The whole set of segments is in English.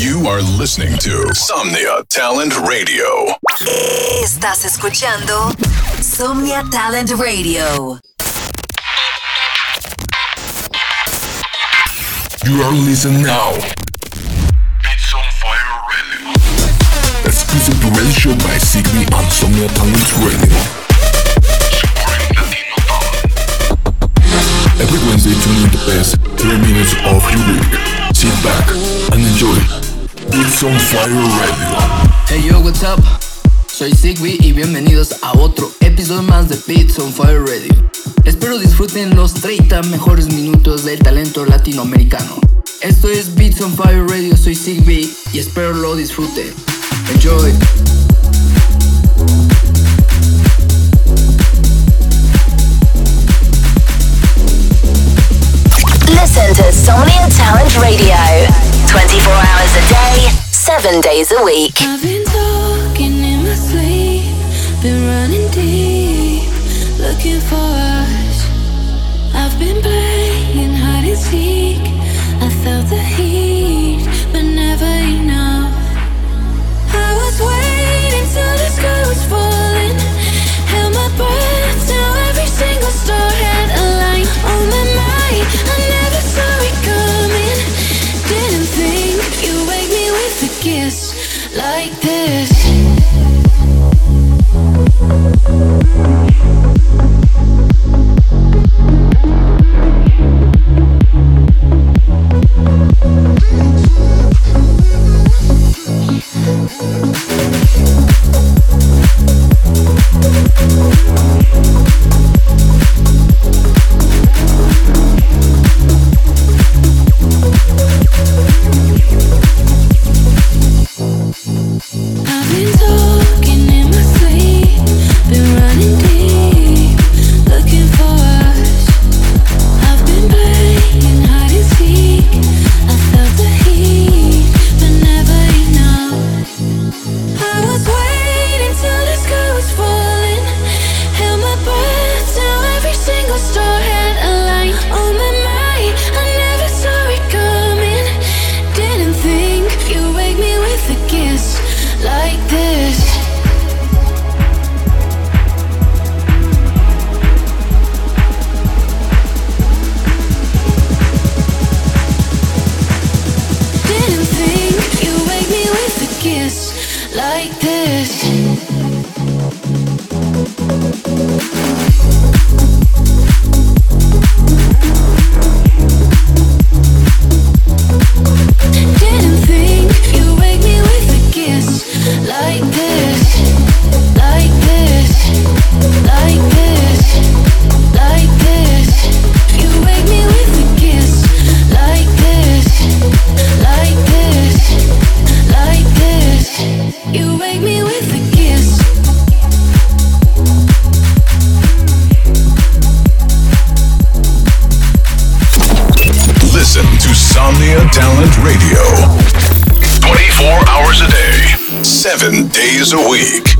You are listening to Somnia Talent Radio. Estás escuchando Somnia Talent Radio. You are listening now. Beats on Fire Radio. Exclusive radio show by Sigby on Somnia Talent Radio. Supporting Latino talent. Every Wednesday tune in the best 3 minutes of your week. Sit back and enjoy. Beats on Fire Radio. Hey yo, what's up? Soy Sigby y bienvenidos a otro episodio más de Beats on Fire Radio. Espero disfruten los 30 mejores minutos del talento latinoamericano. Esto es Beats on Fire Radio, soy Sigby y espero lo disfruten. Enjoy. Listen to Somnia Talent Radio 7 days a week. To Somnia Talent Radio. 24 hours a day. 7 days a week.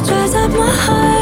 Will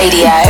Radio.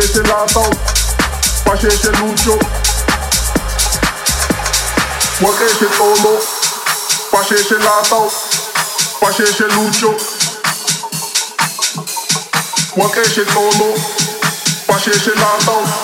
scegliere l'auto, ma scegliere l'uccio. Vuoi che se tono, ma scegliere l'auto, ma scegliere l'uccio. Vuoi che se tono, ma scegliere l'auto.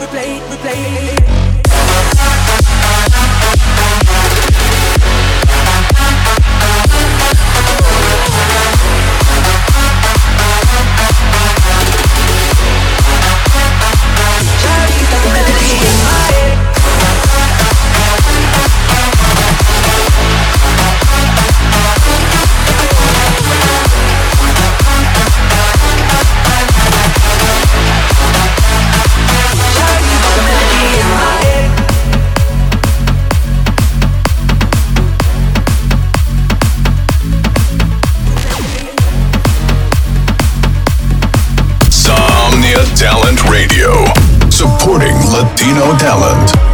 we play, we play Talent Radio, supporting Latino talent.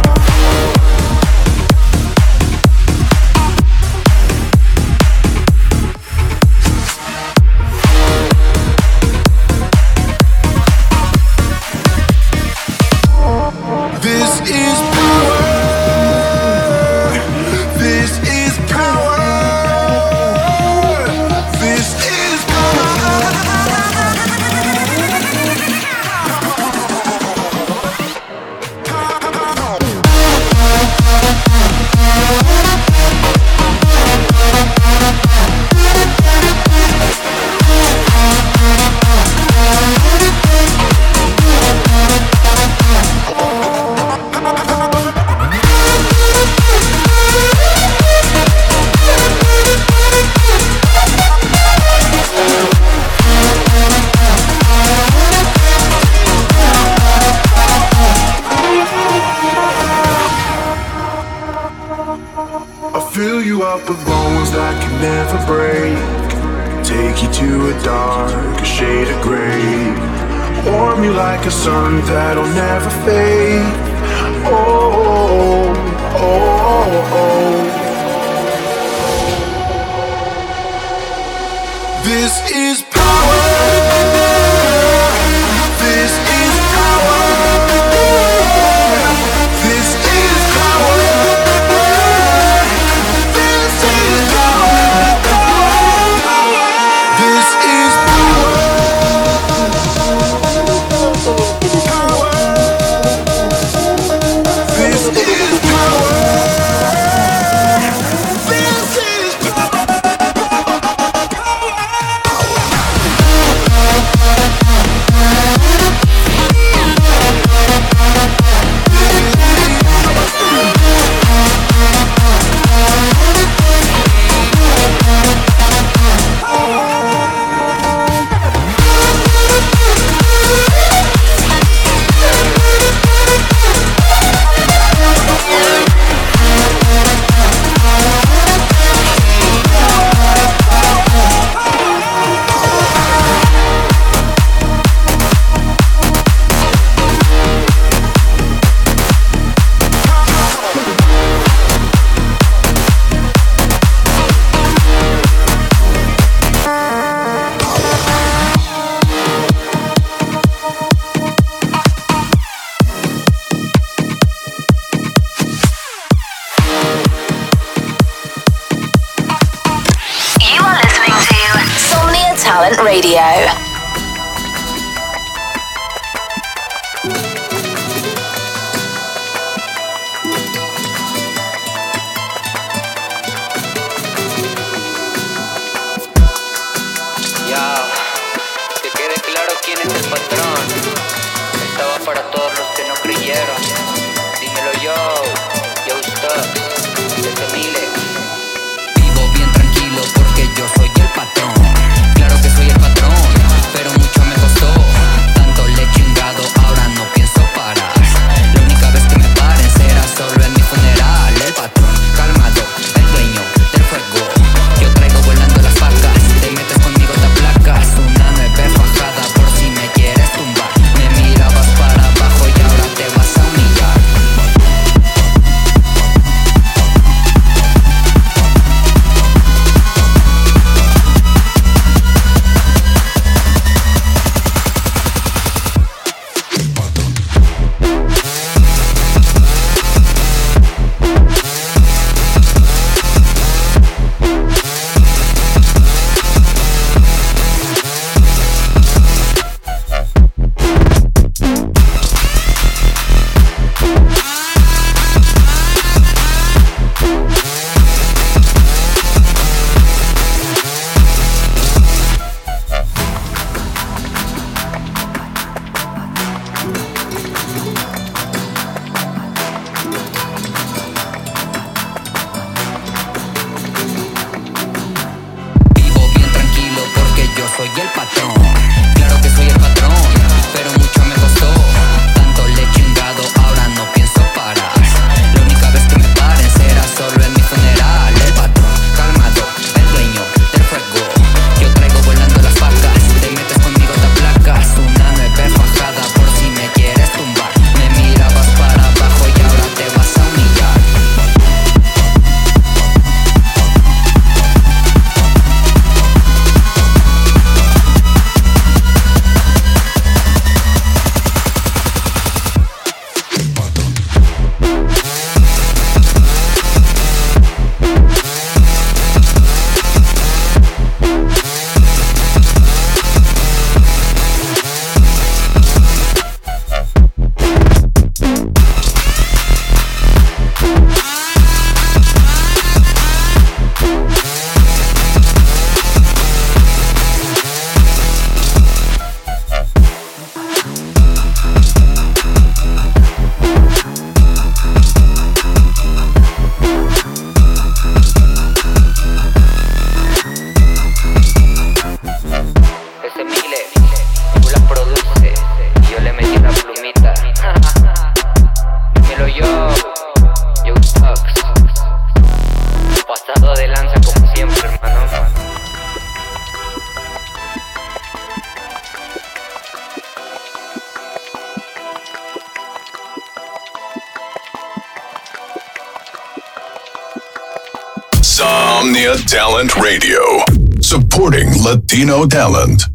Supporting Latino talent.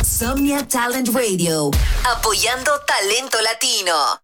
Somnia Talent Radio, apoyando talento latino.